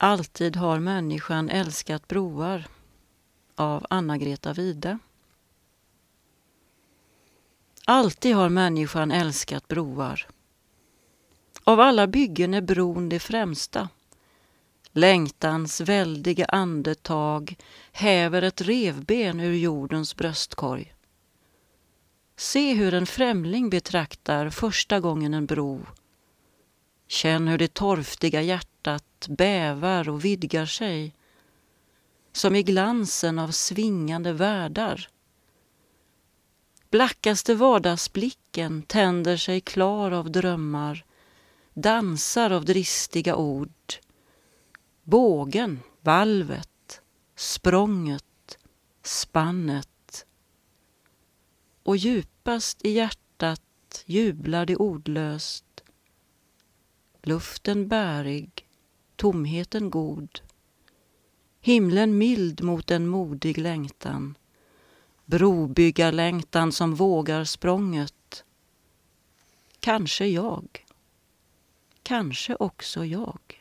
Alltid har människan älskat broar av Anna-Greta Wide. Alltid har människan älskat broar. Av alla byggen är bron det främsta. Längtans väldiga andetag häver ett revben ur jordens bröstkorg. Se hur en främling betraktar första gången en bro. Känn hur det torftiga hjärtat bävar och vidgar sig som i glansen av svingande världar. Blackaste vardagsblicken tänder sig klar av drömmar, dansar av dristiga ord. Bågen, valvet, språnget, spannet. Och djupast i hjärtat jublar det ordlöst. Luften bärig, tomheten god. Himlen mild mot en modig längtan brobyggarlängtan som vågar språnget. Kanske jag. Kanske också jag.